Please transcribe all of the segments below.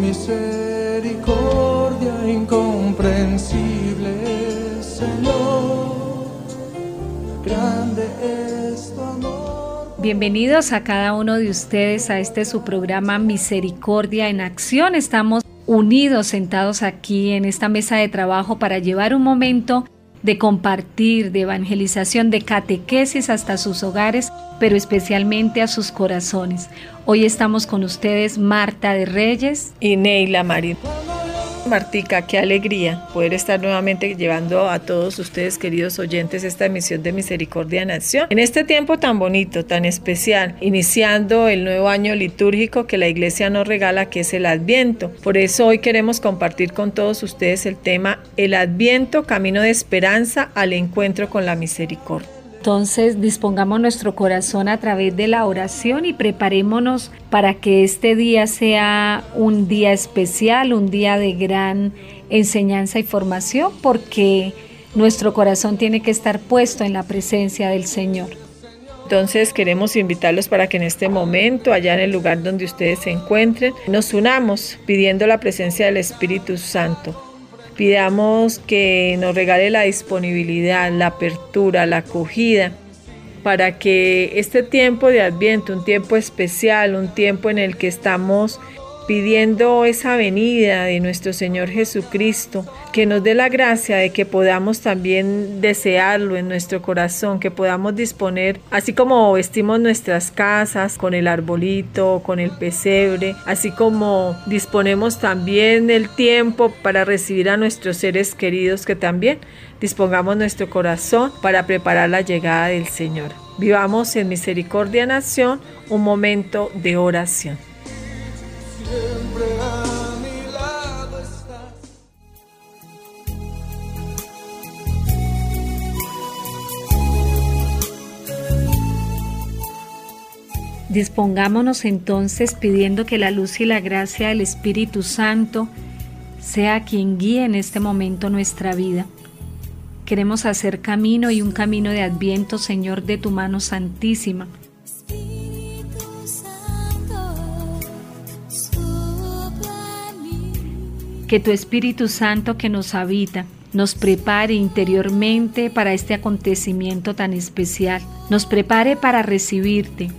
misericordia incomprensible, Señor. Grande es tu amor. Bienvenidos a cada uno de ustedes a este su programa Misericordia en Acción. Estamos unidos, sentados aquí en esta mesa de trabajo para llevar un momento de compartir, de evangelización, de catequesis hasta sus hogares, pero especialmente a sus corazones. Hoy estamos con ustedes Marta de Reyes y Neila Marín. Martica, qué alegría poder estar nuevamente llevando a todos ustedes, queridos oyentes, esta emisión de Misericordia Nación. En este tiempo tan bonito, tan especial, iniciando el nuevo año litúrgico que la iglesia nos regala, que es el Adviento. Por eso hoy queremos compartir con todos ustedes el tema El Adviento, camino de esperanza al encuentro con la misericordia. Entonces dispongamos nuestro corazón a través de la oración y preparémonos para que este día sea un día especial, un día de gran enseñanza y formación, porque nuestro corazón tiene que estar puesto en la presencia del Señor. Entonces queremos invitarlos para que en este momento, allá en el lugar donde ustedes se encuentren, nos unamos pidiendo la presencia del Espíritu Santo Pidamos que nos regale la disponibilidad, la apertura, la acogida, para que este tiempo de Adviento, un tiempo especial, un tiempo en el que estamos pidiendo esa venida de nuestro Señor Jesucristo, que nos dé la gracia de que podamos también desearlo en nuestro corazón, que podamos disponer, así como vestimos nuestras casas con el arbolito, con el pesebre, así como disponemos también el tiempo para recibir a nuestros seres queridos, que también dispongamos nuestro corazón para preparar la llegada del Señor. Vivamos en Misericordia Nación un momento de oración. Dispongámonos entonces pidiendo que la luz y la gracia del Espíritu Santo sea quien guíe en este momento nuestra vida. Queremos hacer camino y un camino de adviento, Señor, de tu mano santísima. Que tu Espíritu Santo que nos habita nos prepare interiormente para este acontecimiento tan especial, nos prepare para recibirte,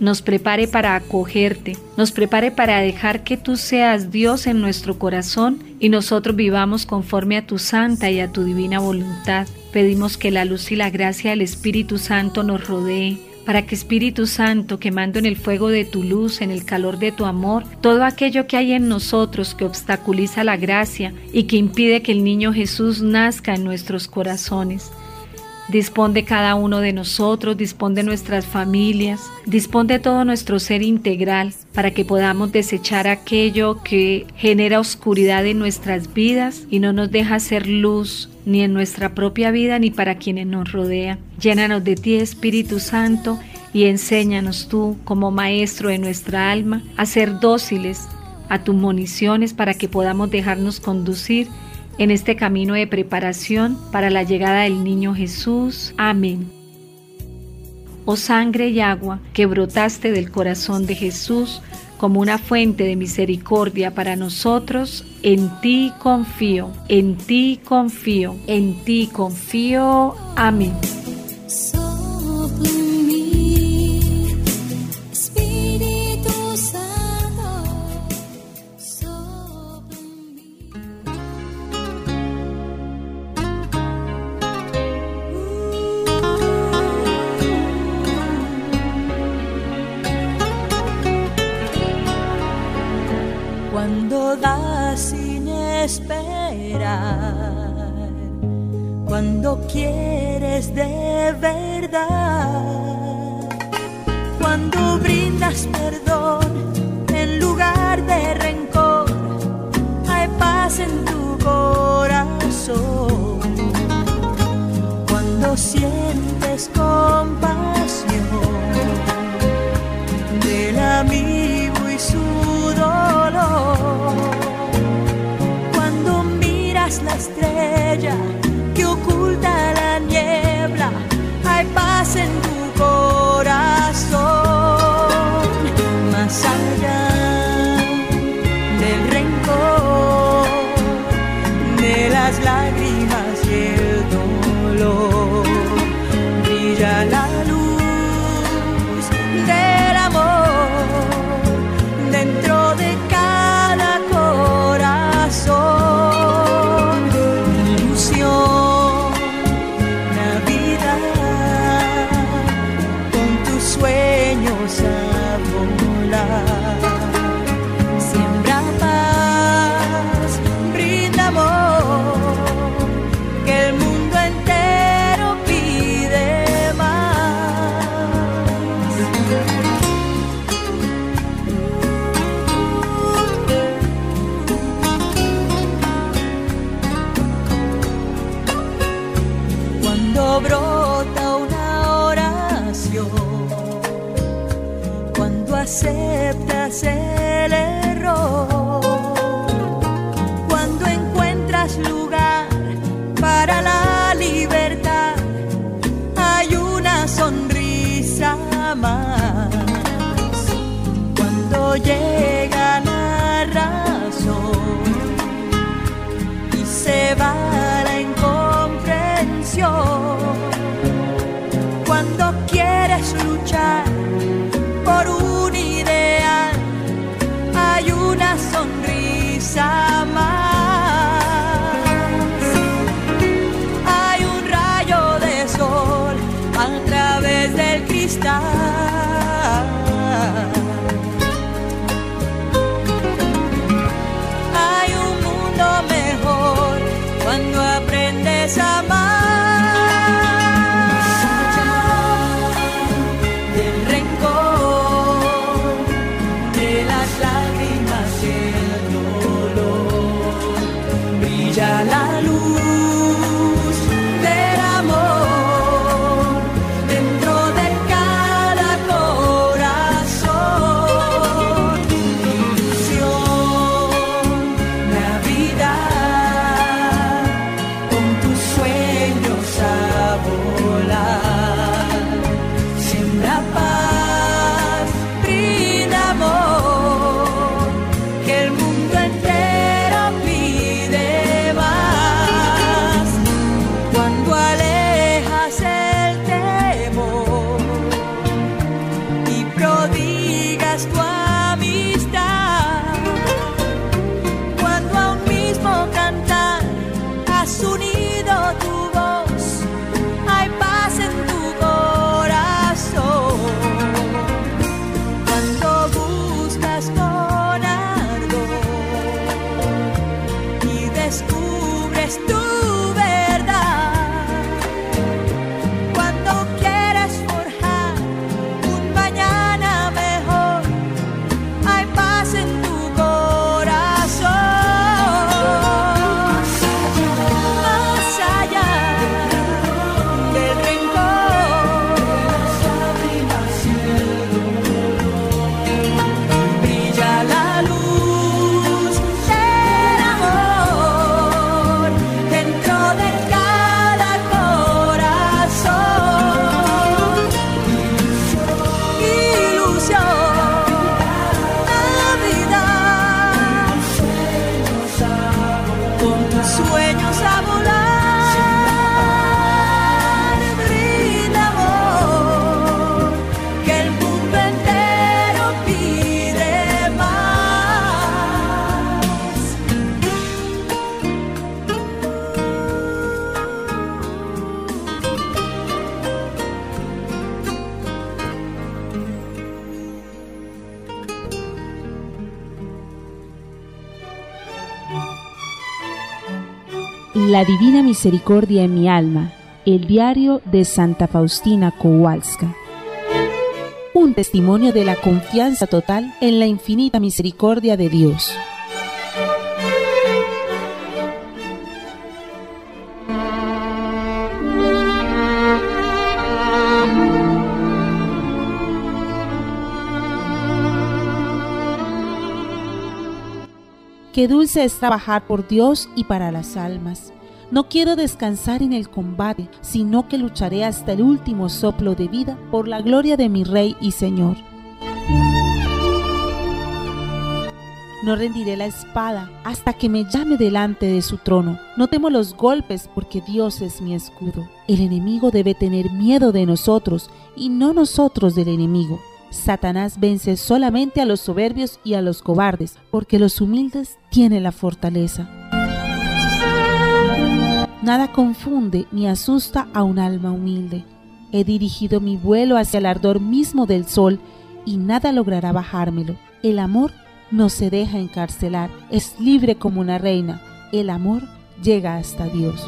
nos prepare para acogerte, nos prepare para dejar que tú seas Dios en nuestro corazón y nosotros vivamos conforme a tu santa y a tu divina voluntad. Pedimos que la luz y la gracia del Espíritu Santo nos rodee, para que Espíritu Santo, quemando en el fuego de tu luz, en el calor de tu amor, todo aquello que hay en nosotros que obstaculiza la gracia y que impide que el niño Jesús nazca en nuestros corazones, Dispón de cada uno de nosotros, dispón de nuestras familias, dispón de todo nuestro ser integral para que podamos desechar aquello que genera oscuridad en nuestras vidas y no nos deja ser luz ni en nuestra propia vida ni para quienes nos rodean. Llénanos de ti, Espíritu Santo, y enséñanos tú, como maestro de nuestra alma, a ser dóciles a tus municiones para que podamos dejarnos conducir en este camino de preparación para la llegada del niño Jesús. Amén. Oh sangre y agua que brotaste del corazón de Jesús como una fuente de misericordia para nosotros, en ti confío, en ti confío, en ti confío. Amén. La Divina Misericordia en mi alma, el diario de Santa Faustina Kowalska. Un testimonio de la confianza total en la infinita misericordia de Dios. Qué dulce es trabajar por Dios y para las almas. No quiero descansar en el combate, sino que lucharé hasta el último soplo de vida por la gloria de mi Rey y Señor. No rendiré la espada hasta que me llame delante de su trono. No temo los golpes porque Dios es mi escudo. El enemigo debe tener miedo de nosotros y no nosotros del enemigo. Satanás vence solamente a los soberbios y a los cobardes, porque los humildes tienen la fortaleza. Nada confunde ni asusta a un alma humilde. He dirigido mi vuelo hacia el ardor mismo del sol y nada logrará bajármelo. El amor no se deja encarcelar, es libre como una reina. El amor llega hasta Dios.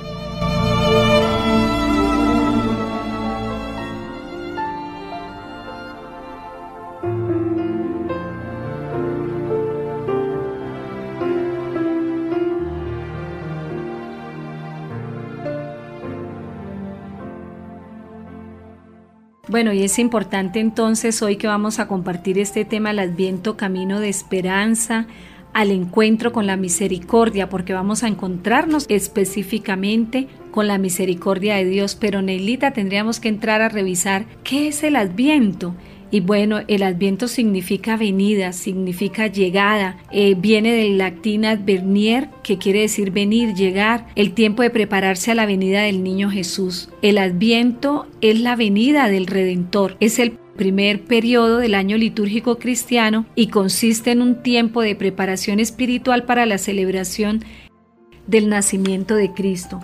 Bueno, y es importante entonces hoy que vamos a compartir este tema, el Adviento, camino de esperanza, al encuentro con la misericordia, porque vamos a encontrarnos específicamente con la misericordia de Dios. Pero Neilita, tendríamos que entrar a revisar qué es el Adviento. Y bueno, el adviento significa venida, significa llegada, eh, viene del latín advernier, que quiere decir venir, llegar, el tiempo de prepararse a la venida del niño Jesús. El adviento es la venida del Redentor, es el primer periodo del año litúrgico cristiano y consiste en un tiempo de preparación espiritual para la celebración del nacimiento de Cristo.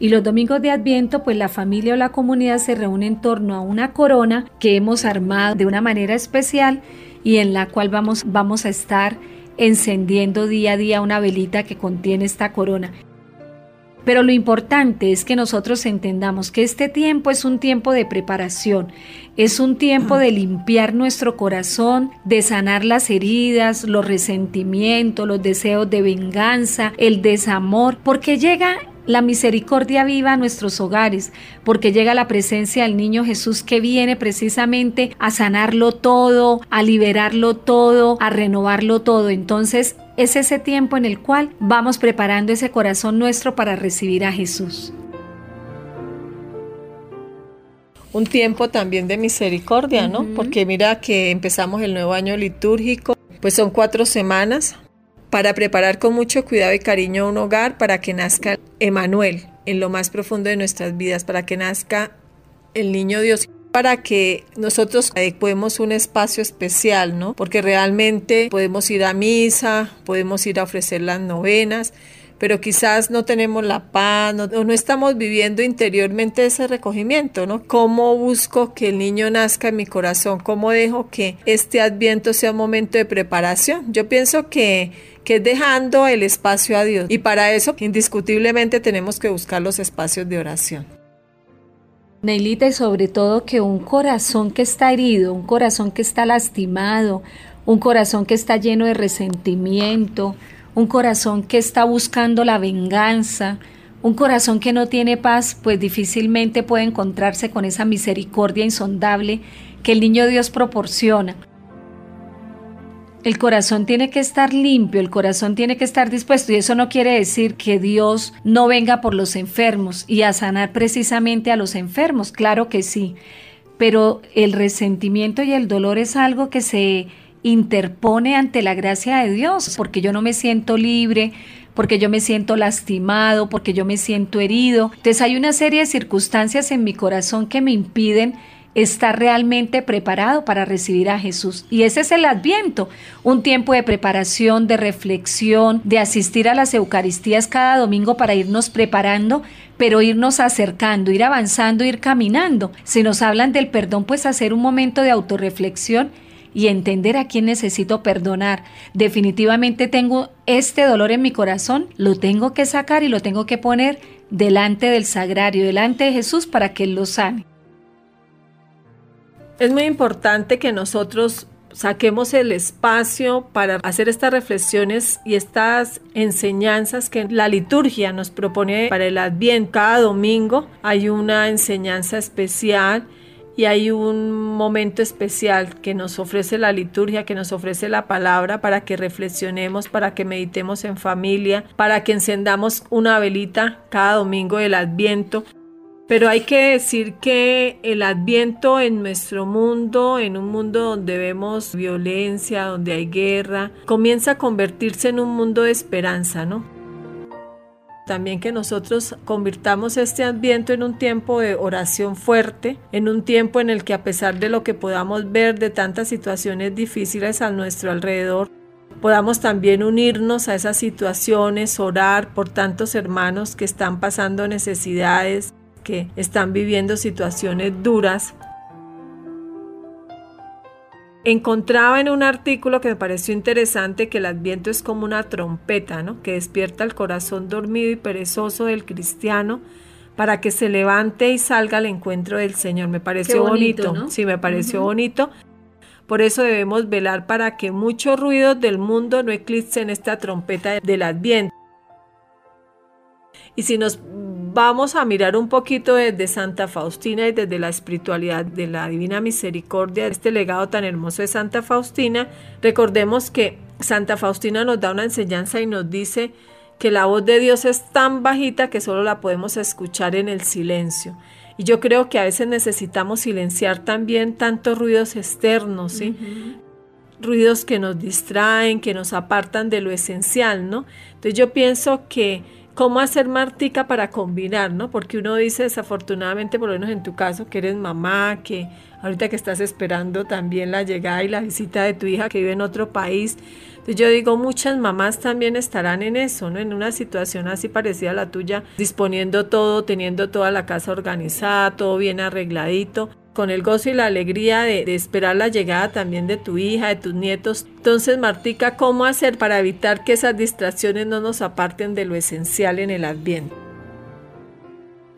Y los domingos de Adviento, pues la familia o la comunidad se reúne en torno a una corona que hemos armado de una manera especial y en la cual vamos, vamos a estar encendiendo día a día una velita que contiene esta corona. Pero lo importante es que nosotros entendamos que este tiempo es un tiempo de preparación, es un tiempo de limpiar nuestro corazón, de sanar las heridas, los resentimientos, los deseos de venganza, el desamor, porque llega la misericordia viva a nuestros hogares, porque llega la presencia del niño Jesús que viene precisamente a sanarlo todo, a liberarlo todo, a renovarlo todo. Entonces es ese tiempo en el cual vamos preparando ese corazón nuestro para recibir a Jesús. Un tiempo también de misericordia, ¿no? Porque mira que empezamos el nuevo año litúrgico, pues son cuatro semanas para preparar con mucho cuidado y cariño un hogar para que nazca Emanuel en lo más profundo de nuestras vidas, para que nazca el niño Dios para que nosotros adecuemos un espacio especial, ¿no? Porque realmente podemos ir a misa, podemos ir a ofrecer las novenas, pero quizás no tenemos la paz, no, no estamos viviendo interiormente ese recogimiento, ¿no? ¿Cómo busco que el niño nazca en mi corazón? ¿Cómo dejo que este adviento sea un momento de preparación? Yo pienso que que es dejando el espacio a Dios. Y para eso, indiscutiblemente, tenemos que buscar los espacios de oración. Neilita, y sobre todo que un corazón que está herido, un corazón que está lastimado, un corazón que está lleno de resentimiento, un corazón que está buscando la venganza, un corazón que no tiene paz, pues difícilmente puede encontrarse con esa misericordia insondable que el niño Dios proporciona. El corazón tiene que estar limpio, el corazón tiene que estar dispuesto y eso no quiere decir que Dios no venga por los enfermos y a sanar precisamente a los enfermos, claro que sí, pero el resentimiento y el dolor es algo que se interpone ante la gracia de Dios, porque yo no me siento libre, porque yo me siento lastimado, porque yo me siento herido. Entonces hay una serie de circunstancias en mi corazón que me impiden está realmente preparado para recibir a Jesús. Y ese es el adviento, un tiempo de preparación, de reflexión, de asistir a las Eucaristías cada domingo para irnos preparando, pero irnos acercando, ir avanzando, ir caminando. Si nos hablan del perdón, pues hacer un momento de autorreflexión y entender a quién necesito perdonar. Definitivamente tengo este dolor en mi corazón, lo tengo que sacar y lo tengo que poner delante del sagrario, delante de Jesús para que Él lo sane. Es muy importante que nosotros saquemos el espacio para hacer estas reflexiones y estas enseñanzas que la liturgia nos propone para el Adviento. Cada domingo hay una enseñanza especial y hay un momento especial que nos ofrece la liturgia, que nos ofrece la palabra para que reflexionemos, para que meditemos en familia, para que encendamos una velita cada domingo del Adviento Pero hay que decir que el adviento en nuestro mundo, en un mundo donde vemos violencia, donde hay guerra, comienza a convertirse en un mundo de esperanza, ¿no? También que nosotros convirtamos este adviento en un tiempo de oración fuerte, en un tiempo en el que a pesar de lo que podamos ver de tantas situaciones difíciles a nuestro alrededor, podamos también unirnos a esas situaciones, orar por tantos hermanos que están pasando necesidades, que están viviendo situaciones duras. Encontraba en un artículo que me pareció interesante que el adviento es como una trompeta, ¿no? que despierta el corazón dormido y perezoso del cristiano para que se levante y salga al encuentro del Señor. Me pareció bonito, sí, me pareció bonito. Por eso debemos velar para que muchos ruidos del mundo no eclipsen esta trompeta del adviento. Y si nos vamos a mirar un poquito desde Santa Faustina y desde la espiritualidad de la Divina Misericordia, este legado tan hermoso de Santa Faustina, recordemos que Santa Faustina nos da una enseñanza y nos dice que la voz de Dios es tan bajita que solo la podemos escuchar en el silencio. Y yo creo que a veces necesitamos silenciar también tantos ruidos externos, ¿sí? Ruidos que nos distraen, que nos apartan de lo esencial, ¿no? Entonces yo pienso que cómo hacer martica para combinar, ¿no? Porque uno dice desafortunadamente, por lo menos en tu caso, que eres mamá, que ahorita que estás esperando también la llegada y la visita de tu hija que vive en otro país. Entonces yo digo, muchas mamás también estarán en eso, ¿no? En una situación así parecida a la tuya, disponiendo todo, teniendo toda la casa organizada, todo bien arregladito con el gozo y la alegría de, esperar la llegada también de tu hija, de tus nietos. Entonces, Martica, ¿cómo hacer para evitar que esas distracciones no nos aparten de lo esencial en el adviento?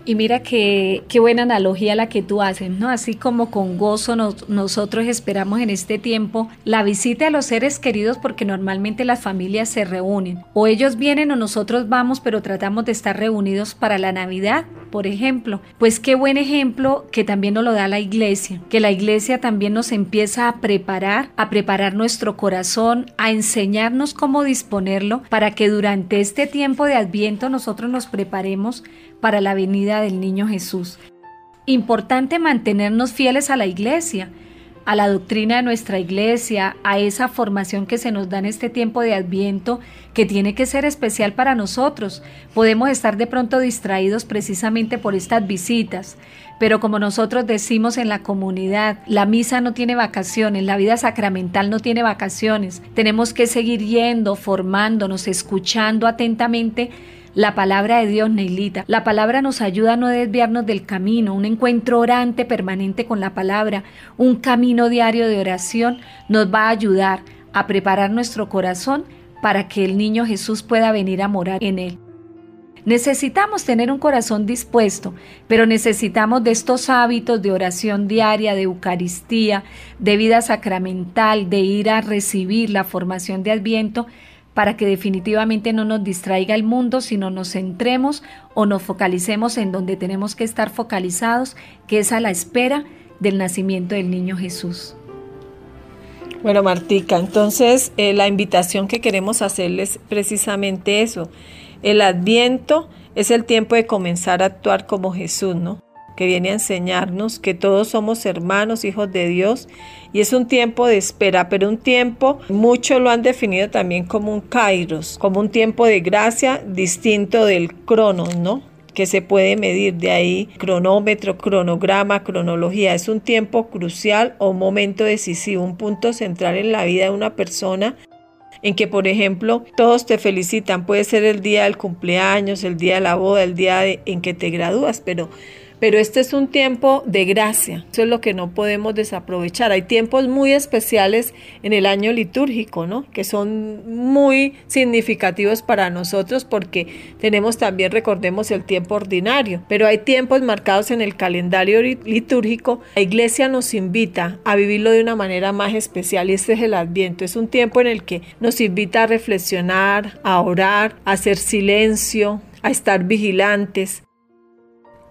Y mira qué, qué buena analogía la que tú haces, ¿no? Así como con gozo nosotros esperamos en este tiempo la visita a los seres queridos porque normalmente las familias se reúnen. O ellos vienen o nosotros vamos, pero tratamos de estar reunidos para la Navidad, por ejemplo. Pues qué buen ejemplo que también nos lo da la iglesia, que la iglesia también nos empieza a preparar, a preparar nuestro corazón, a enseñarnos cómo disponerlo para que durante este tiempo de adviento nosotros nos preparemos para la venida del niño Jesús. Importante mantenernos fieles a la iglesia, a la doctrina de nuestra iglesia, a esa formación que se nos da en este tiempo de adviento, que tiene que ser especial para nosotros. Podemos estar de pronto distraídos precisamente por estas visitas, pero como nosotros decimos en la comunidad, la misa no tiene vacaciones, la vida sacramental no tiene vacaciones. Tenemos que seguir yendo, formándonos, escuchando atentamente la palabra de Dios, Neilita. La palabra nos ayuda a no desviarnos del camino. Un encuentro orante permanente con la palabra, un camino diario de oración nos va a ayudar a preparar nuestro corazón para que el niño Jesús pueda venir a morar en él. Necesitamos tener un corazón dispuesto, pero necesitamos de estos hábitos de oración diaria, de Eucaristía, de vida sacramental, de ir a recibir la formación de Adviento para que definitivamente no nos distraiga el mundo, sino nos centremos o nos focalicemos en donde tenemos que estar focalizados, que es a la espera del nacimiento del niño Jesús. Bueno, Martica, entonces eh, la invitación que queremos hacerles es precisamente eso. El adviento es el tiempo de comenzar a actuar como Jesús, ¿no? Que viene a enseñarnos que todos somos hermanos, hijos de Dios, y es un tiempo de espera, pero un tiempo, muchos lo han definido también como un kairos, como un tiempo de gracia distinto del cronos, ¿no? que se puede medir de ahí cronómetro, cronograma, cronología. Es un tiempo crucial o un momento decisivo, un punto central en la vida de una persona en que, por ejemplo, todos te felicitan. Puede ser el día del cumpleaños, el día de la boda, el día en que te gradúas, pero pero este es un tiempo de gracia, eso es lo que no podemos desaprovechar. Hay tiempos muy especiales en el año litúrgico, ¿no? Que son muy significativos para nosotros porque tenemos también, recordemos, el tiempo ordinario, pero hay tiempos marcados en el calendario litúrgico. La iglesia nos invita a vivirlo de una manera más especial y este es el adviento. Es un tiempo en el que nos invita a reflexionar, a orar, a hacer silencio, a estar vigilantes,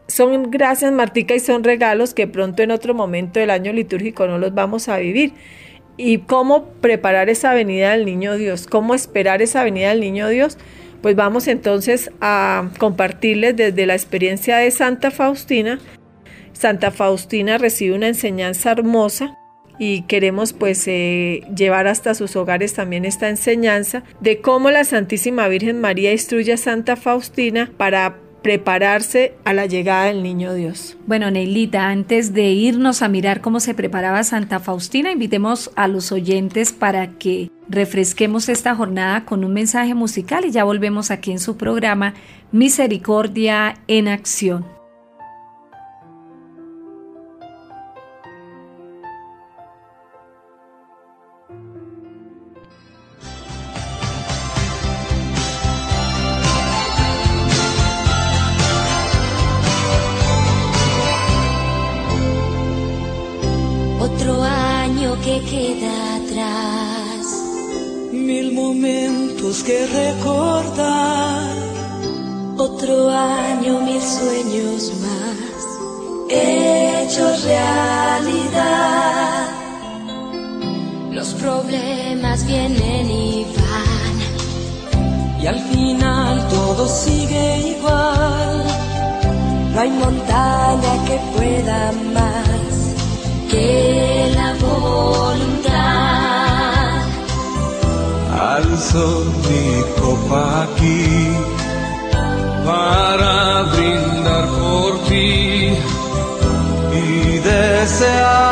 son gracias Martica y son regalos que pronto en otro momento del año litúrgico no los vamos a vivir. Y cómo preparar esa venida del niño Dios, cómo esperar esa venida del niño Dios, Pues vamos entonces a compartirles desde la experiencia de Santa Faustina. Santa Faustina recibe una enseñanza hermosa y queremos pues eh, llevar hasta sus hogares también esta enseñanza de cómo la Santísima Virgen María instruye a Santa Faustina para prepararse a la llegada del niño Dios. Bueno, Neilita, antes de irnos a mirar cómo se preparaba Santa Faustina, invitemos a los oyentes para que refresquemos esta jornada con un mensaje musical y ya volvemos aquí en su programa Misericordia en Acción. Que recordar. Otro año, mil sueños más. Hechos realidad. Los problemas vienen y van. Y al final todo sigue igual. No hay montaña que pueda más que la voluntad. Alzo mi copa aquí para brindar por ti y desearte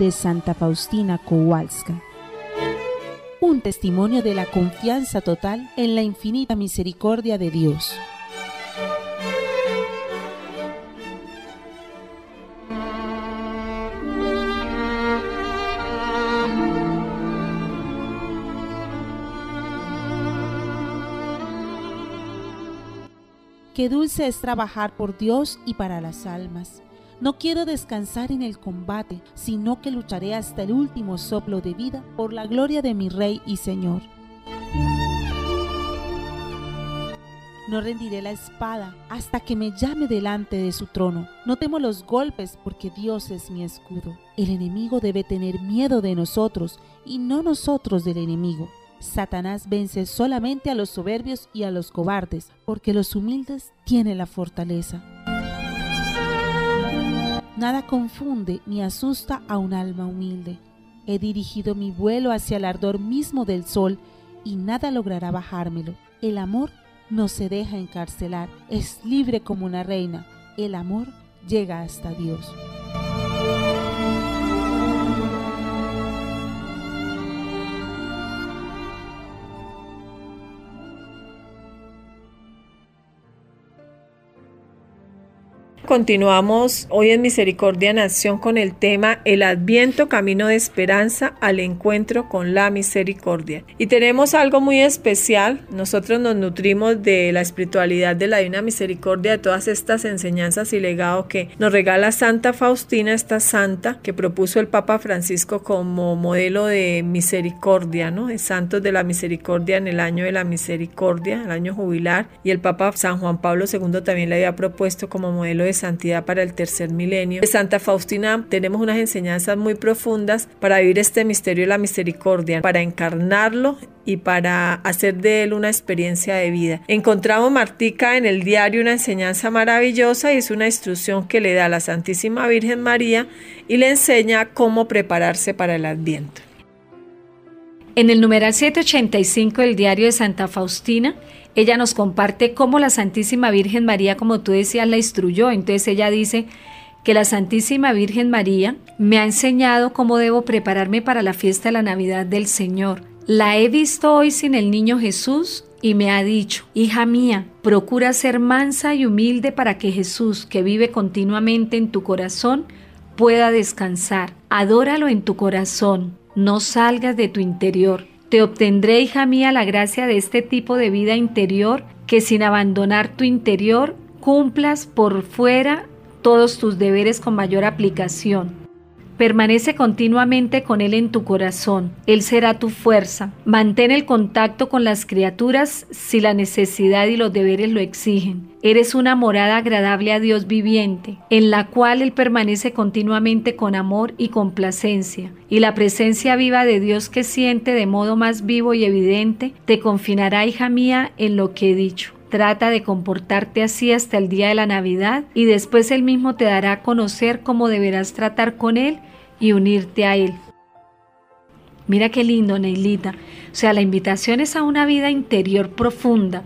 de Santa Faustina Kowalska. Un testimonio de la confianza total en la infinita misericordia de Dios. qué dulce es trabajar por Dios y para las almas. No quiero descansar en el combate, sino que lucharé hasta el último soplo de vida por la gloria de mi Rey y Señor. No rendiré la espada hasta que me llame delante de su trono. No temo los golpes porque Dios es mi escudo. El enemigo debe tener miedo de nosotros y no nosotros del enemigo. Satanás vence solamente a los soberbios y a los cobardes, porque los humildes tienen la fortaleza. Nada confunde ni asusta a un alma humilde. He dirigido mi vuelo hacia el ardor mismo del sol y nada logrará bajármelo. El amor no se deja encarcelar, es libre como una reina. El amor llega hasta Dios. Continuamos hoy en Misericordia Nación con el tema El Adviento, Camino de Esperanza al Encuentro con la Misericordia. Y tenemos algo muy especial. Nosotros nos nutrimos de la espiritualidad de la Divina Misericordia, de todas estas enseñanzas y legado que nos regala Santa Faustina, esta santa que propuso el Papa Francisco como modelo de misericordia, ¿no? De santos de la misericordia en el año de la misericordia, el año jubilar. Y el Papa San Juan Pablo II también le había propuesto como modelo de santidad para el tercer milenio. De Santa Faustina tenemos unas enseñanzas muy profundas para vivir este misterio de la misericordia, para encarnarlo y para hacer de él una experiencia de vida. Encontramos Martica en el diario una enseñanza maravillosa y es una instrucción que le da a la Santísima Virgen María y le enseña cómo prepararse para el Adviento. En el numeral 785 del diario de Santa Faustina, ella nos comparte cómo la Santísima Virgen María, como tú decías, la instruyó. Entonces ella dice que la Santísima Virgen María me ha enseñado cómo debo prepararme para la fiesta de la Navidad del Señor. La he visto hoy sin el niño Jesús y me ha dicho, hija mía, procura ser mansa y humilde para que Jesús, que vive continuamente en tu corazón, pueda descansar. Adóralo en tu corazón, no salgas de tu interior. Te obtendré, hija mía, la gracia de este tipo de vida interior, que sin abandonar tu interior, cumplas por fuera todos tus deberes con mayor aplicación. Permanece continuamente con Él en tu corazón. Él será tu fuerza. Mantén el contacto con las criaturas si la necesidad y los deberes lo exigen. Eres una morada agradable a Dios viviente, en la cual Él permanece continuamente con amor y complacencia. Y la presencia viva de Dios que siente de modo más vivo y evidente te confinará, hija mía, en lo que he dicho. Trata de comportarte así hasta el día de la Navidad y después Él mismo te dará a conocer cómo deberás tratar con Él y unirte a Él. Mira qué lindo, Neilita. O sea, la invitación es a una vida interior profunda.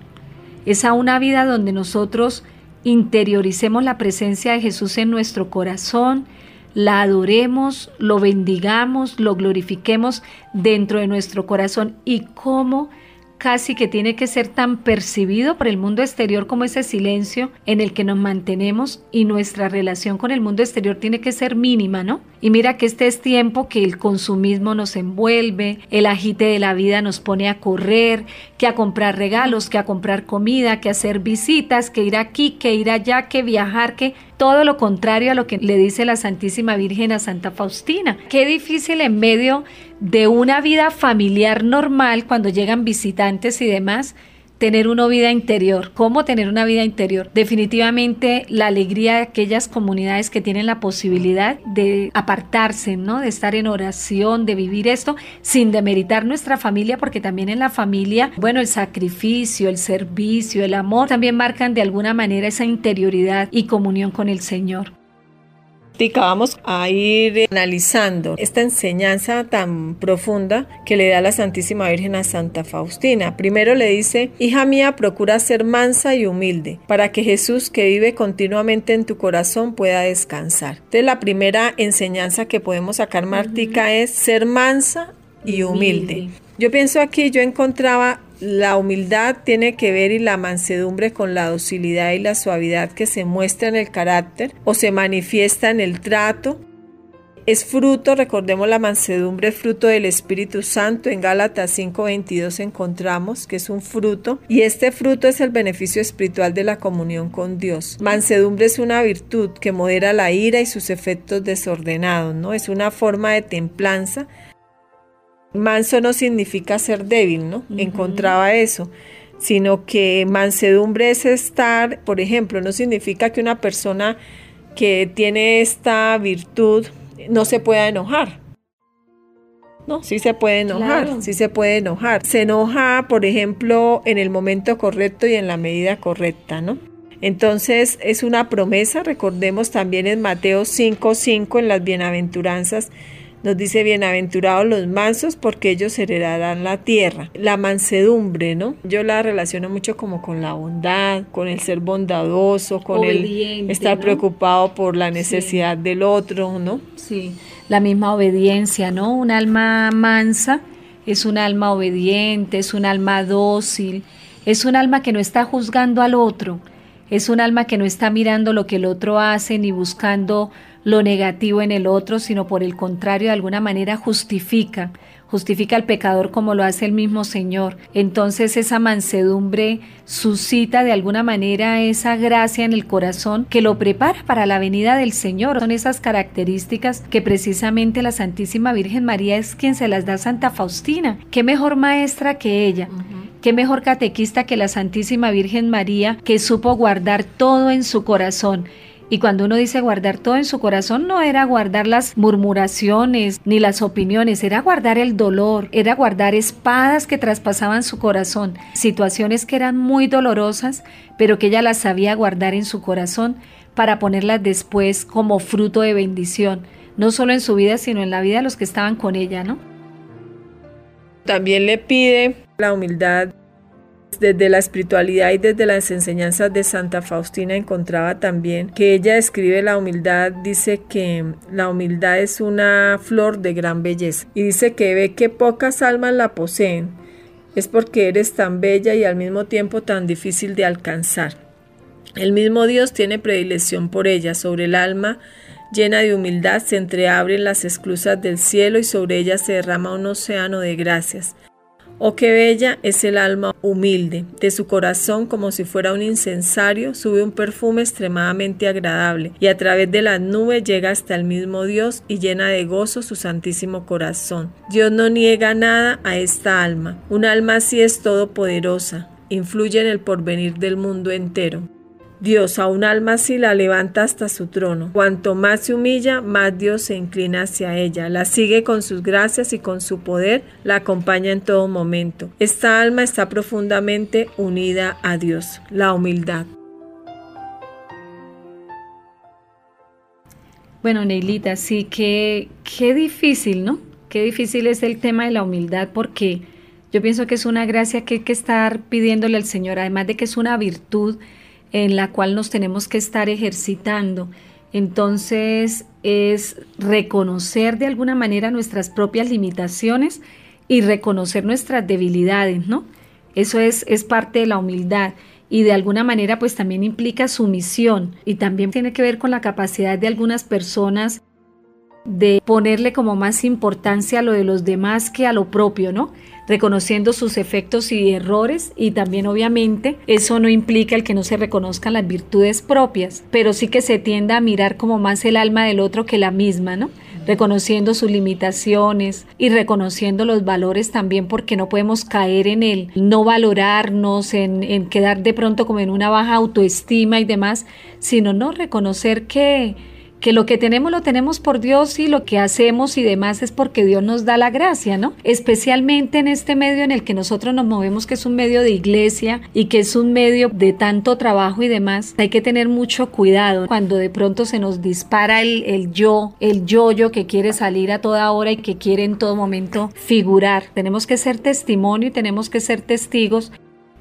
Es a una vida donde nosotros interioricemos la presencia de Jesús en nuestro corazón, la adoremos, lo bendigamos, lo glorifiquemos dentro de nuestro corazón y cómo casi que tiene que ser tan percibido por el mundo exterior como ese silencio en el que nos mantenemos y nuestra relación con el mundo exterior tiene que ser mínima, ¿no? Y mira que este es tiempo que el consumismo nos envuelve, el agite de la vida nos pone a correr, que a comprar regalos, que a comprar comida, que a hacer visitas, que ir aquí, que ir allá, que viajar, que todo lo contrario a lo que le dice la Santísima Virgen a Santa Faustina. Qué difícil en medio de una vida familiar normal, cuando llegan visitantes y demás, tener una vida interior. ¿Cómo tener una vida interior? Definitivamente la alegría de aquellas comunidades que tienen la posibilidad de apartarse, ¿no? De estar en oración, de vivir esto sin demeritar nuestra familia, porque también en la familia, bueno, el sacrificio, el servicio, el amor también marcan de alguna manera esa interioridad y comunión con el Señor. Vamos a ir analizando esta enseñanza tan profunda que le da la Santísima Virgen a Santa Faustina. Primero le dice, hija mía, procura ser mansa y humilde, para que Jesús que vive continuamente en tu corazón pueda descansar. Entonces la primera enseñanza que podemos sacar, Martica, es ser mansa y humilde. Yo pienso aquí, yo encontraba la humildad tiene que ver y la mansedumbre con la docilidad y la suavidad que se muestra en el carácter o se manifiesta en el trato es fruto, recordemos la mansedumbre, fruto del Espíritu Santo. En Gálatas 5:22 encontramos que es un fruto y este fruto es el beneficio espiritual de la comunión con Dios. Mansedumbre es una virtud que modera la ira y sus efectos desordenados, ¿no? Es una forma de templanza. Manso no significa ser débil, ¿no? Encontraba eso sino que mansedumbre es estar, por ejemplo, no significa que una persona que tiene esta virtud no se pueda enojar. No, sí se puede enojar, sí se puede enojar. Se enoja, por ejemplo, en el momento correcto y en la medida correcta, ¿no? Entonces es una promesa, recordemos también en Mateo 5:5 en las bienaventuranzas, nos dice, bienaventurados los mansos porque ellos heredarán la tierra. La mansedumbre, ¿no? Yo la relaciono mucho como con la bondad, con el ser bondadoso, con el estar preocupado por la necesidad del otro, ¿no? Sí, la misma obediencia, ¿no? Un alma mansa es un alma obediente, es un alma dócil, es un alma que no está juzgando al otro, es un alma que no está mirando lo que el otro hace ni buscando lo negativo en el otro, sino por el contrario, de alguna manera justifica, justifica al pecador como lo hace el mismo Señor. Entonces esa mansedumbre suscita de alguna manera esa gracia en el corazón que lo prepara para la venida del Señor. Son esas características que precisamente la Santísima Virgen María es quien se las da a Santa Faustina. ¿Qué mejor maestra que ella? Qué mejor catequista que la Santísima Virgen María que supo guardar todo en su corazón y cuando uno dice guardar todo en su corazón, no era guardar las murmuraciones ni las opiniones, era guardar el dolor, era guardar espadas que traspasaban su corazón, situaciones que eran muy dolorosas, pero que ella las sabía guardar en su corazón para ponerlas después como fruto de bendición, no solo en su vida, sino en la vida de los que estaban con ella, ¿no? También le pide la humildad desde la espiritualidad y desde las enseñanzas de Santa Faustina encontraba también que ella escribe la humildad, dice que la humildad es una flor de gran belleza y dice que ve que pocas almas la poseen. Es porque eres tan bella y al mismo tiempo tan difícil de alcanzar. El mismo Dios tiene predilección por ella, sobre el alma llena de humildad se entreabren las esclusas del cielo y sobre ella se derrama un océano de gracias. Oh, qué bella es el alma humilde. De su corazón, como si fuera un incensario, sube un perfume extremadamente agradable, y a través de las nubes llega hasta el mismo Dios y llena de gozo su santísimo corazón. Dios no niega nada a esta alma. Un alma así es todopoderosa, influye en el porvenir del mundo entero. Dios a un alma así la levanta hasta su trono. Cuanto más se humilla, más Dios se inclina hacia ella, la sigue con sus gracias y con su poder la acompaña en todo momento. Esta alma está profundamente unida a Dios, la humildad. Bueno, Neilita, sí que qué difícil, ¿no? Qué difícil es el tema de la humildad porque yo pienso que es una gracia que hay que estar pidiéndole al Señor, además de que es una virtud en la cual nos tenemos que estar ejercitando. Entonces es reconocer de alguna manera nuestras propias limitaciones y reconocer nuestras debilidades, ¿no? Eso es, es parte de la humildad y de alguna manera pues también implica sumisión y también tiene que ver con la capacidad de algunas personas de ponerle como más importancia a lo de los demás que a lo propio, ¿no? reconociendo sus efectos y errores y también obviamente eso no implica el que no se reconozcan las virtudes propias, pero sí que se tienda a mirar como más el alma del otro que la misma, ¿no? reconociendo sus limitaciones y reconociendo los valores también porque no podemos caer en el no valorarnos, en, en quedar de pronto como en una baja autoestima y demás, sino no reconocer que que lo que tenemos lo tenemos por Dios y lo que hacemos y demás es porque Dios nos da la gracia, ¿no? Especialmente en este medio en el que nosotros nos movemos, que es un medio de iglesia y que es un medio de tanto trabajo y demás, hay que tener mucho cuidado cuando de pronto se nos dispara el, yo, el yo-yo que quiere salir a toda hora y que quiere en todo momento figurar. Tenemos que ser testimonio y tenemos que ser testigos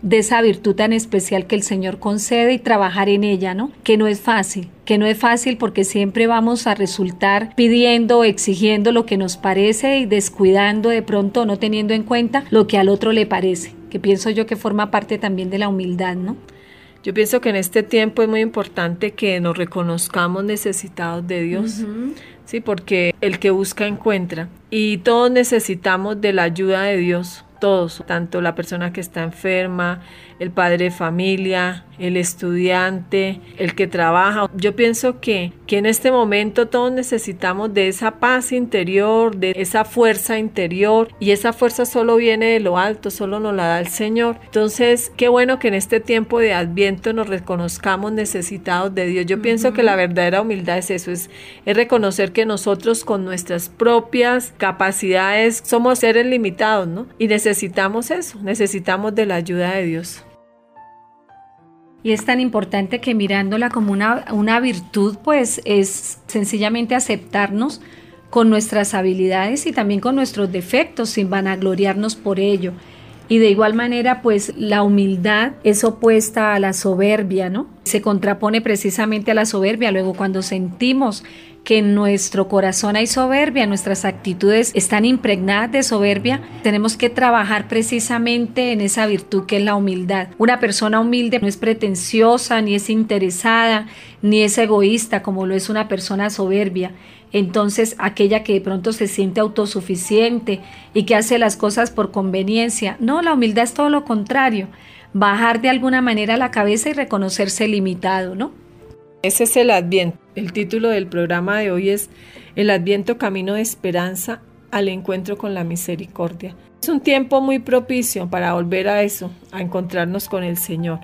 de esa virtud tan especial que el Señor concede y trabajar en ella, ¿no? Que no es fácil, que no es fácil porque siempre vamos a resultar pidiendo, exigiendo lo que nos parece y descuidando de pronto, no teniendo en cuenta lo que al otro le parece, que pienso yo que forma parte también de la humildad, ¿no? Yo pienso que en este tiempo es muy importante que nos reconozcamos necesitados de Dios, Sí, porque el que busca encuentra. Y todos necesitamos de la ayuda de Dios todos, tanto la persona que está enferma, el padre de familia, el estudiante, el que trabaja. Yo pienso que, que en este momento todos necesitamos de esa paz interior, de esa fuerza interior y esa fuerza solo viene de lo alto, solo nos la da el Señor. Entonces, qué bueno que en este tiempo de adviento nos reconozcamos necesitados de Dios. Yo pienso que la verdadera humildad es eso, es, es reconocer que nosotros con nuestras propias capacidades somos seres limitados, ¿no? Y necesitamos eso, necesitamos de la ayuda de Dios. Y es tan importante que mirándola como una, una virtud, pues es sencillamente aceptarnos con nuestras habilidades y también con nuestros defectos sin vanagloriarnos por ello. Y de igual manera, pues la humildad es opuesta a la soberbia, ¿no? Se contrapone precisamente a la soberbia. Luego, cuando sentimos que en nuestro corazón hay soberbia, nuestras actitudes están impregnadas de soberbia, tenemos que trabajar precisamente en esa virtud que es la humildad. Una persona humilde no es pretenciosa, ni es interesada, ni es egoísta como lo es una persona soberbia. Entonces, aquella que de pronto se siente autosuficiente y que hace las cosas por conveniencia. No, la humildad es todo lo contrario. Bajar de alguna manera la cabeza y reconocerse limitado, ¿no? Ese es el Adviento. El título del programa de hoy es El Adviento Camino de Esperanza al encuentro con la misericordia. Es un tiempo muy propicio para volver a eso, a encontrarnos con el Señor.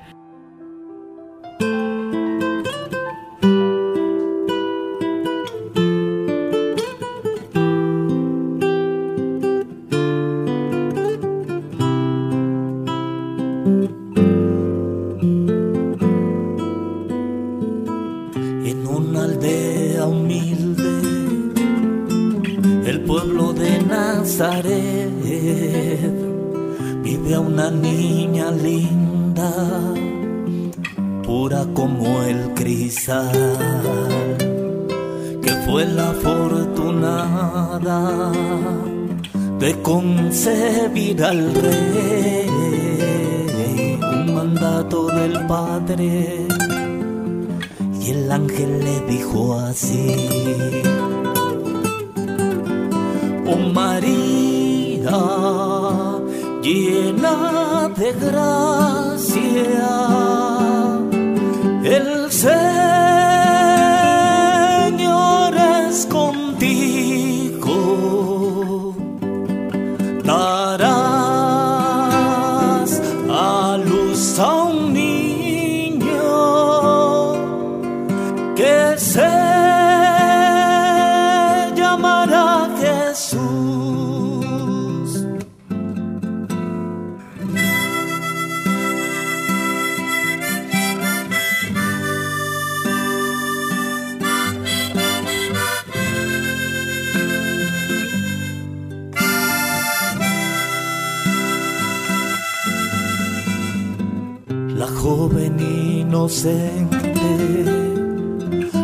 Llena de gracia, el Señor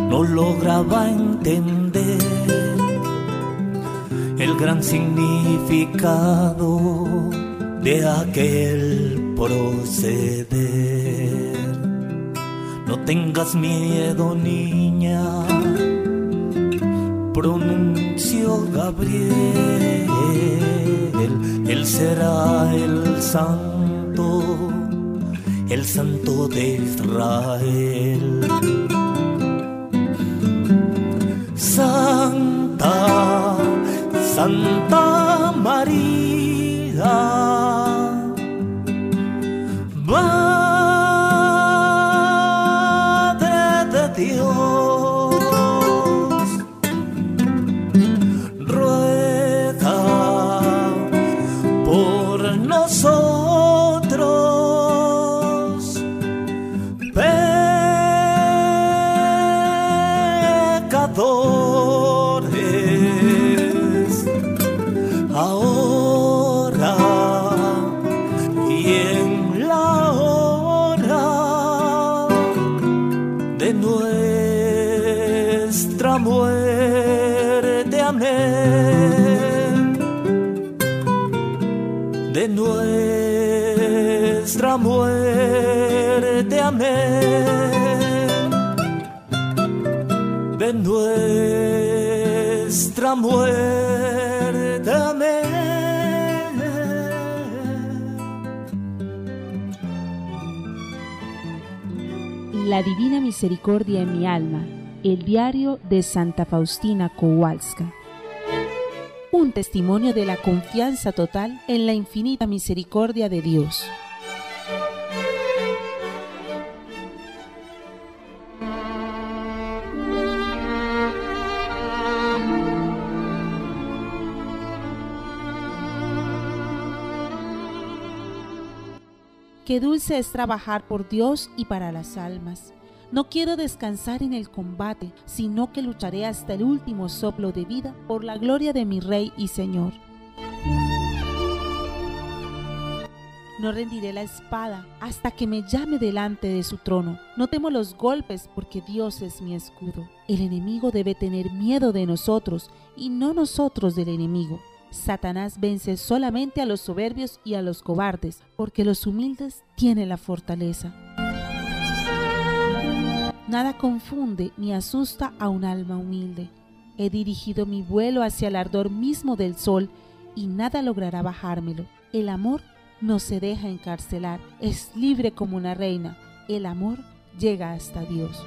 no lograba entender el gran significado de aquel proceder. No tengas miedo, niña, pronunció Gabriel, él será el santo, santo de Israel. Santa, Santa María, Misericordia en mi alma, el diario de Santa Faustina Kowalska. Un testimonio de la confianza total en la infinita misericordia de Dios. Qué dulce es trabajar por Dios y para las almas. No quiero descansar en el combate, sino que lucharé hasta el último soplo de vida por la gloria de mi Rey y Señor. No rendiré la espada hasta que me llame delante de su trono. No temo los golpes porque Dios es mi escudo. El enemigo debe tener miedo de nosotros y no nosotros del enemigo. Satanás vence solamente a los soberbios y a los cobardes, porque los humildes tienen la fortaleza. Nada confunde ni asusta a un alma humilde. He dirigido mi vuelo hacia el ardor mismo del sol y nada logrará bajármelo. El amor no se deja encarcelar, es libre como una reina. El amor llega hasta Dios.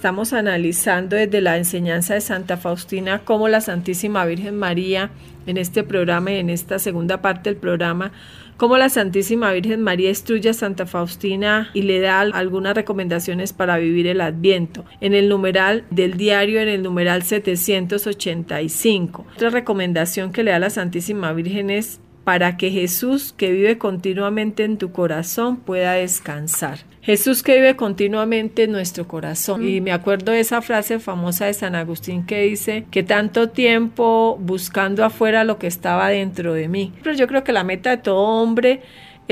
Estamos analizando desde la enseñanza de Santa Faustina cómo la Santísima Virgen María, en este programa y en esta segunda parte del programa, cómo la Santísima Virgen María instruye a Santa Faustina y le da algunas recomendaciones para vivir el Adviento. En el numeral del diario, en el numeral 785. Otra recomendación que le da la Santísima Virgen es para que Jesús, que vive continuamente en tu corazón, pueda descansar. Jesús que vive continuamente en nuestro corazón. Y me acuerdo de esa frase famosa de San Agustín que dice que tanto tiempo buscando afuera lo que estaba dentro de mí. Pero yo creo que la meta de todo hombre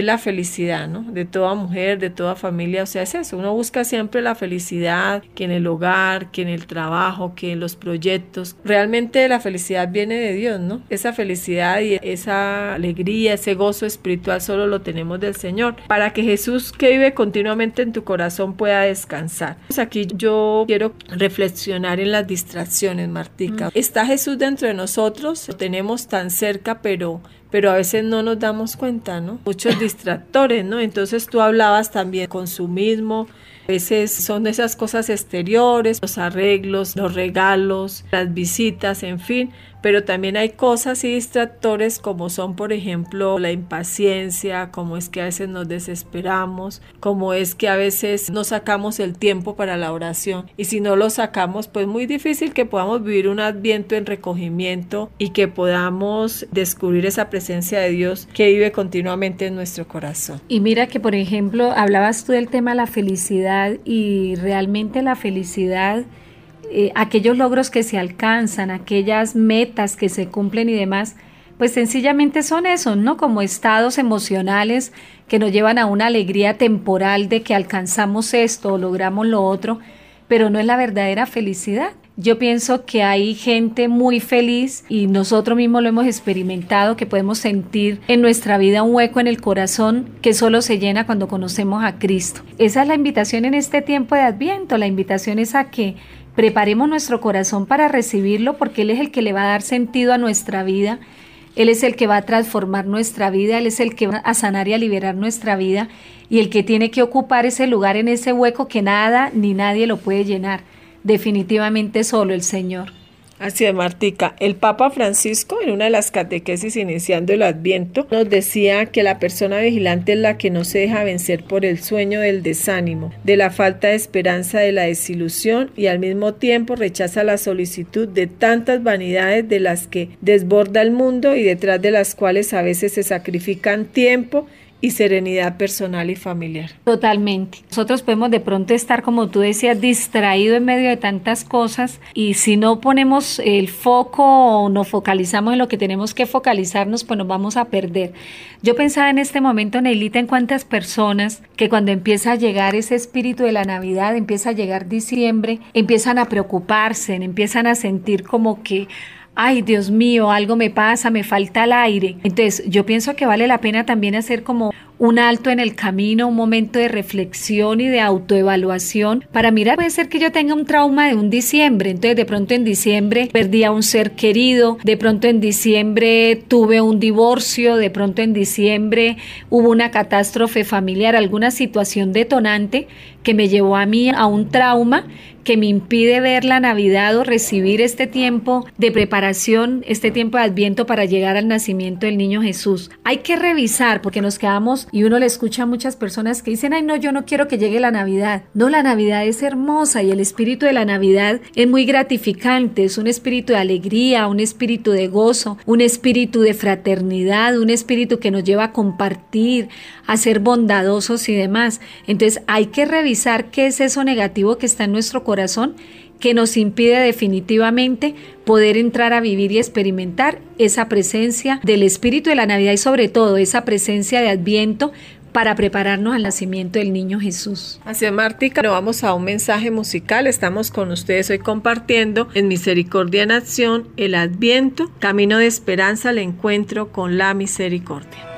es la felicidad, ¿no? De toda mujer, de toda familia, o sea, es eso, uno busca siempre la felicidad, que en el hogar, que en el trabajo, que en los proyectos. Realmente la felicidad viene de Dios, ¿no? Esa felicidad y esa alegría, ese gozo espiritual solo lo tenemos del Señor, para que Jesús que vive continuamente en tu corazón pueda descansar. Pues aquí yo quiero reflexionar en las distracciones, Martica. Mm. Está Jesús dentro de nosotros, lo tenemos tan cerca, pero pero a veces no nos damos cuenta, ¿no? Muchos distractores, ¿no? Entonces tú hablabas también consumismo, a veces son esas cosas exteriores, los arreglos, los regalos, las visitas, en fin, pero también hay cosas y distractores como son, por ejemplo, la impaciencia, como es que a veces nos desesperamos, como es que a veces no sacamos el tiempo para la oración y si no lo sacamos, pues muy difícil que podamos vivir un adviento en recogimiento y que podamos descubrir esa presencia de Dios que vive continuamente en nuestro corazón. Y mira que, por ejemplo, hablabas tú del tema de la felicidad y realmente la felicidad eh, aquellos logros que se alcanzan, aquellas metas que se cumplen y demás, pues sencillamente son eso, ¿no? Como estados emocionales que nos llevan a una alegría temporal de que alcanzamos esto o logramos lo otro, pero no es la verdadera felicidad. Yo pienso que hay gente muy feliz y nosotros mismos lo hemos experimentado, que podemos sentir en nuestra vida un hueco en el corazón que solo se llena cuando conocemos a Cristo. Esa es la invitación en este tiempo de Adviento, la invitación es a que Preparemos nuestro corazón para recibirlo porque Él es el que le va a dar sentido a nuestra vida. Él es el que va a transformar nuestra vida, Él es el que va a sanar y a liberar nuestra vida y el que tiene que ocupar ese lugar en ese hueco que nada ni nadie lo puede llenar. Definitivamente solo el Señor. Así es, Martica. El Papa Francisco, en una de las catequesis iniciando el Adviento, nos decía que la persona vigilante es la que no se deja vencer por el sueño del desánimo, de la falta de esperanza, de la desilusión y al mismo tiempo rechaza la solicitud de tantas vanidades de las que desborda el mundo y detrás de las cuales a veces se sacrifican tiempo y serenidad personal y familiar. Totalmente. Nosotros podemos de pronto estar, como tú decías, distraído en medio de tantas cosas y si no ponemos el foco o nos focalizamos en lo que tenemos que focalizarnos, pues nos vamos a perder. Yo pensaba en este momento, Neilita, en cuántas personas que cuando empieza a llegar ese espíritu de la Navidad, empieza a llegar diciembre, empiezan a preocuparse, empiezan a sentir como que ay Dios mío, algo me pasa, me falta el aire. Entonces yo pienso que vale la pena también hacer como un alto en el camino, un momento de reflexión y de autoevaluación para mirar, puede ser que yo tenga un trauma de un diciembre, entonces de pronto en diciembre perdí a un ser querido, de pronto en diciembre tuve un divorcio, de pronto en diciembre hubo una catástrofe familiar, alguna situación detonante que me llevó a mí a un trauma que me impide ver la Navidad o recibir este tiempo de preparación, este tiempo de adviento para llegar al nacimiento del niño Jesús. Hay que revisar porque nos quedamos y uno le escucha a muchas personas que dicen, ay no, yo no quiero que llegue la Navidad. No, la Navidad es hermosa y el espíritu de la Navidad es muy gratificante, es un espíritu de alegría, un espíritu de gozo, un espíritu de fraternidad, un espíritu que nos lleva a compartir, a ser bondadosos y demás. Entonces hay que revisar qué es eso negativo que está en nuestro corazón que nos impide definitivamente poder entrar a vivir y experimentar esa presencia del espíritu de la Navidad y sobre todo esa presencia de Adviento para prepararnos al nacimiento del niño Jesús. Es, Martica, vamos a un mensaje musical. Estamos con ustedes hoy compartiendo en Misericordia en Acción el Adviento, camino de esperanza al encuentro con la misericordia.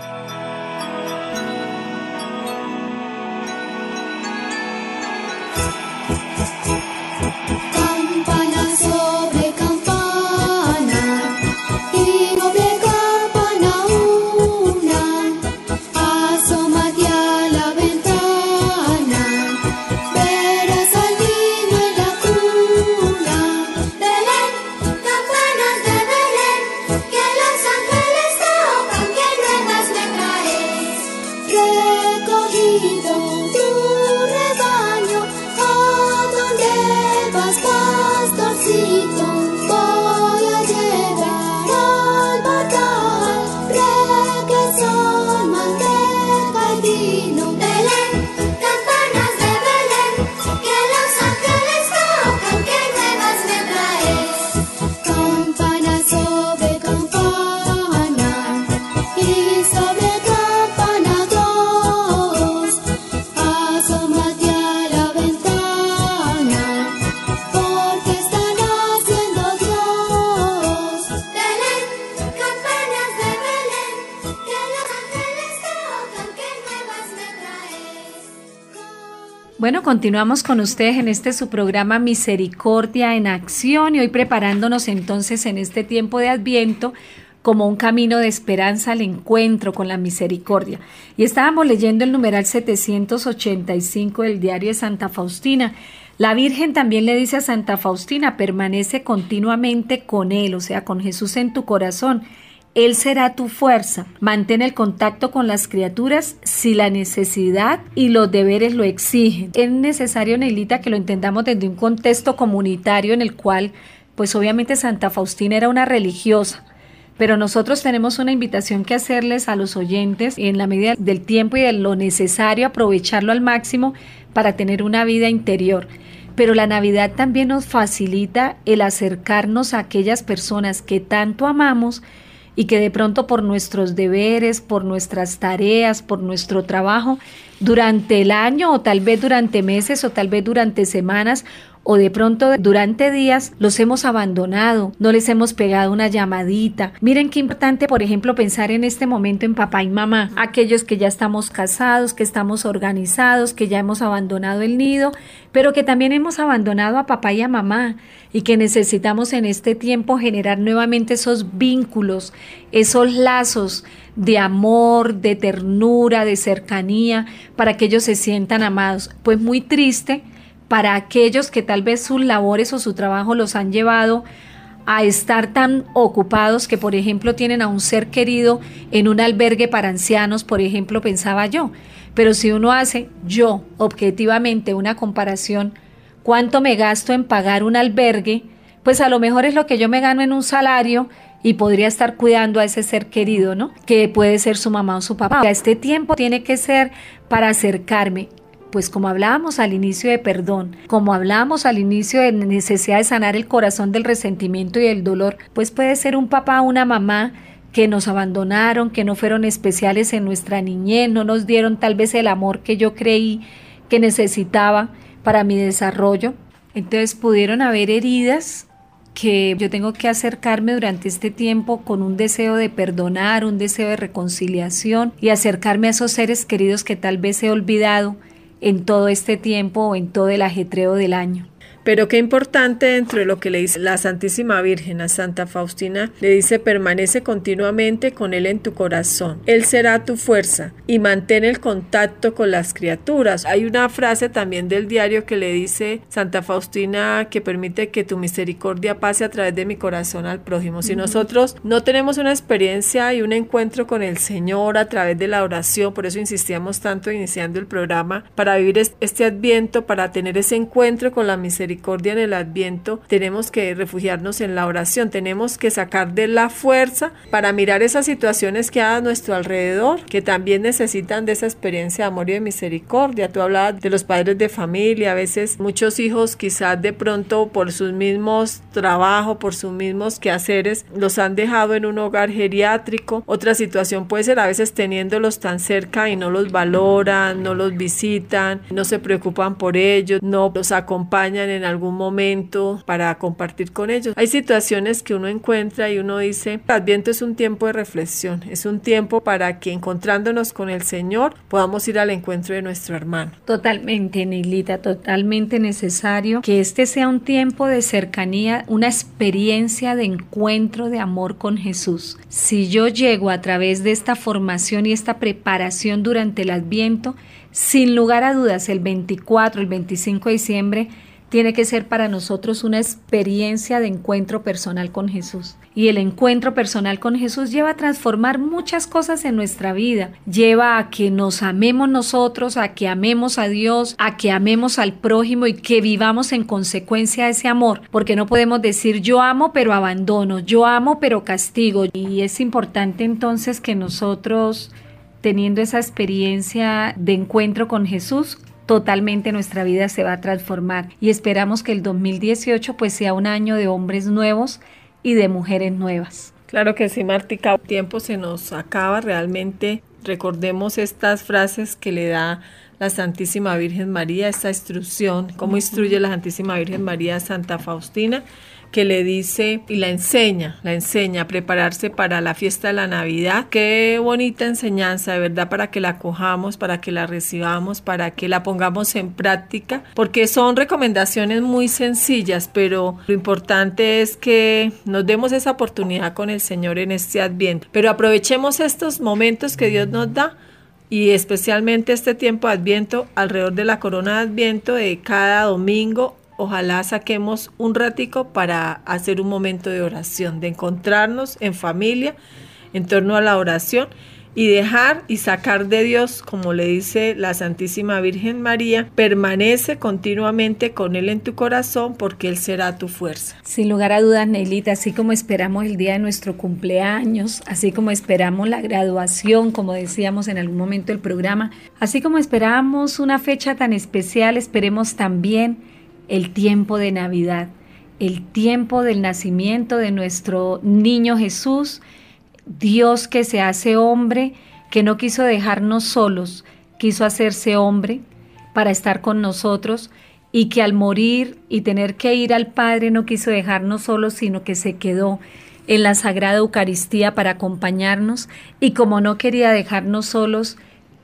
Continuamos con ustedes en este su programa Misericordia en Acción y hoy preparándonos entonces en este tiempo de Adviento como un camino de esperanza al encuentro con la misericordia. Y estábamos leyendo el numeral 785 del diario de Santa Faustina. La Virgen también le dice a Santa Faustina, permanece continuamente con Él, o sea, con Jesús en tu corazón él será tu fuerza. Mantén el contacto con las criaturas si la necesidad y los deberes lo exigen. Es necesario, Neilita, que lo entendamos desde un contexto comunitario en el cual, pues obviamente Santa Faustina era una religiosa. Pero nosotros tenemos una invitación que hacerles a los oyentes en la medida del tiempo y de lo necesario aprovecharlo al máximo para tener una vida interior pero la Navidad también nos facilita el acercarnos a aquellas personas que tanto amamos y que de pronto por nuestros deberes, por nuestras tareas, por nuestro trabajo, durante el año o tal vez durante meses o tal vez durante semanas o de pronto durante días los hemos abandonado, no les hemos pegado una llamadita. Miren qué importante, por ejemplo, pensar en este momento en papá y mamá, aquellos que ya estamos casados, que estamos organizados, que ya hemos abandonado el nido, pero que también hemos abandonado a papá y a mamá y que necesitamos en este tiempo generar nuevamente esos vínculos, esos lazos de amor, de ternura, de cercanía, para que ellos se sientan amados. Pues muy triste para aquellos que tal vez sus labores o su trabajo los han llevado a estar tan ocupados que, por ejemplo, tienen a un ser querido en un albergue para ancianos, por ejemplo, pensaba yo. Pero si uno hace yo objetivamente una comparación, cuánto me gasto en pagar un albergue, pues a lo mejor es lo que yo me gano en un salario y podría estar cuidando a ese ser querido, ¿no? Que puede ser su mamá o su papá. Este tiempo tiene que ser para acercarme pues como hablábamos al inicio de perdón, como hablábamos al inicio de necesidad de sanar el corazón del resentimiento y el dolor, pues puede ser un papá o una mamá que nos abandonaron, que no fueron especiales en nuestra niñez, no nos dieron tal vez el amor que yo creí que necesitaba para mi desarrollo. Entonces pudieron haber heridas que yo tengo que acercarme durante este tiempo con un deseo de perdonar, un deseo de reconciliación y acercarme a esos seres queridos que tal vez he olvidado en todo este tiempo o en todo el ajetreo del año. Pero qué importante dentro de lo que le dice la Santísima Virgen a Santa Faustina, le dice permanece continuamente con Él en tu corazón. Él será tu fuerza y mantén el contacto con las criaturas. Hay una frase también del diario que le dice Santa Faustina que permite que tu misericordia pase a través de mi corazón al prójimo. Si nosotros no tenemos una experiencia y un encuentro con el Señor a través de la oración, por eso insistíamos tanto iniciando el programa, para vivir este adviento, para tener ese encuentro con la misericordia, misericordia en el adviento, tenemos que refugiarnos en la oración, tenemos que sacar de la fuerza para mirar esas situaciones que hay a nuestro alrededor, que también necesitan de esa experiencia de amor y de misericordia. Tú hablabas de los padres de familia, a veces muchos hijos quizás de pronto por sus mismos trabajos, por sus mismos quehaceres, los han dejado en un hogar geriátrico. Otra situación puede ser a veces teniéndolos tan cerca y no los valoran, no los visitan, no se preocupan por ellos, no los acompañan en en algún momento para compartir con ellos. Hay situaciones que uno encuentra y uno dice, Adviento es un tiempo de reflexión, es un tiempo para que encontrándonos con el Señor podamos ir al encuentro de nuestro hermano. Totalmente, Nilita, totalmente necesario que este sea un tiempo de cercanía, una experiencia de encuentro de amor con Jesús. Si yo llego a través de esta formación y esta preparación durante el Adviento, sin lugar a dudas, el 24, el 25 de diciembre, tiene que ser para nosotros una experiencia de encuentro personal con Jesús. Y el encuentro personal con Jesús lleva a transformar muchas cosas en nuestra vida. Lleva a que nos amemos nosotros, a que amemos a Dios, a que amemos al prójimo y que vivamos en consecuencia de ese amor. Porque no podemos decir yo amo pero abandono, yo amo pero castigo. Y es importante entonces que nosotros teniendo esa experiencia de encuentro con Jesús, totalmente nuestra vida se va a transformar y esperamos que el 2018 pues sea un año de hombres nuevos y de mujeres nuevas. Claro que sí, Martica, el tiempo se nos acaba realmente. Recordemos estas frases que le da la Santísima Virgen María, esta instrucción, cómo instruye la Santísima Virgen María Santa Faustina que le dice y la enseña, la enseña a prepararse para la fiesta de la Navidad. Qué bonita enseñanza, de verdad, para que la cojamos, para que la recibamos, para que la pongamos en práctica, porque son recomendaciones muy sencillas, pero lo importante es que nos demos esa oportunidad con el Señor en este Adviento. Pero aprovechemos estos momentos que Dios nos da y especialmente este tiempo de Adviento, alrededor de la corona de Adviento, de cada domingo ojalá saquemos un ratico para hacer un momento de oración, de encontrarnos en familia en torno a la oración y dejar y sacar de Dios, como le dice la Santísima Virgen María, permanece continuamente con Él en tu corazón porque Él será tu fuerza. Sin lugar a dudas, Neilita, así como esperamos el día de nuestro cumpleaños, así como esperamos la graduación, como decíamos en algún momento del programa, así como esperamos una fecha tan especial, esperemos también el tiempo de Navidad, el tiempo del nacimiento de nuestro niño Jesús, Dios que se hace hombre, que no quiso dejarnos solos, quiso hacerse hombre para estar con nosotros y que al morir y tener que ir al Padre no quiso dejarnos solos, sino que se quedó en la Sagrada Eucaristía para acompañarnos. Y como no quería dejarnos solos,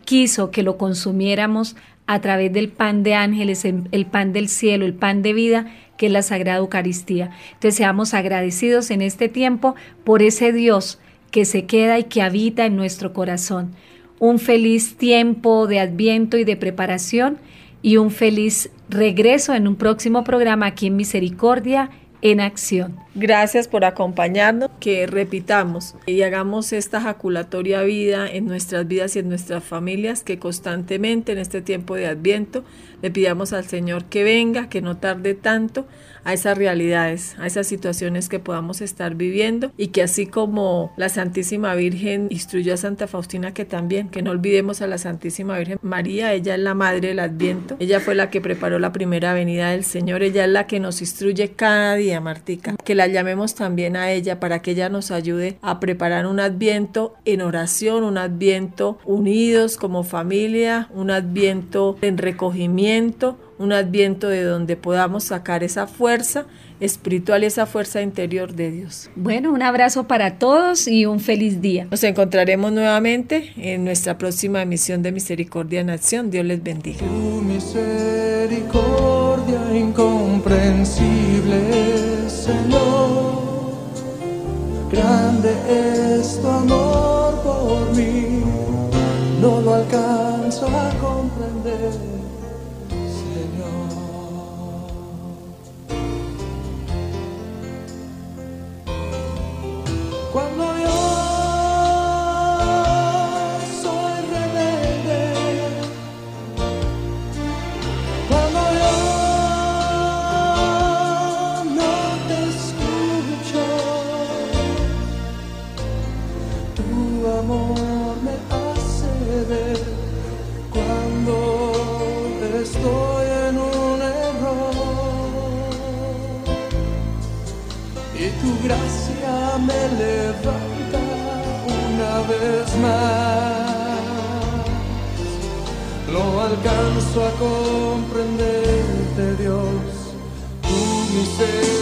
quiso que lo consumiéramos a través del pan de ángeles, el pan del cielo, el pan de vida, que es la Sagrada Eucaristía. Entonces seamos agradecidos en este tiempo por ese Dios que se queda y que habita en nuestro corazón. Un feliz tiempo de adviento y de preparación y un feliz regreso en un próximo programa aquí en Misericordia en acción. Gracias por acompañarnos, que repitamos y hagamos esta jaculatoria vida en nuestras vidas y en nuestras familias, que constantemente en este tiempo de adviento le pidamos al Señor que venga, que no tarde tanto a esas realidades, a esas situaciones que podamos estar viviendo y que así como la Santísima Virgen instruyó a Santa Faustina que también, que no olvidemos a la Santísima Virgen María, ella es la madre del Adviento, ella fue la que preparó la primera venida del Señor, ella es la que nos instruye cada día, Martica, que la llamemos también a ella para que ella nos ayude a preparar un Adviento en oración, un Adviento unidos como familia, un Adviento en recogimiento, un adviento de donde podamos sacar esa fuerza espiritual y esa fuerza interior de Dios. Bueno, un abrazo para todos y un feliz día. Nos encontraremos nuevamente en nuestra próxima emisión de Misericordia en Acción. Dios les bendiga. Tu misericordia incomprensible, Señor. Grande es tu amor por mí, no lo alcanzo a comprender, me levanta una vez más. Lo alcanzo a comprenderte, Dios, tu misericordia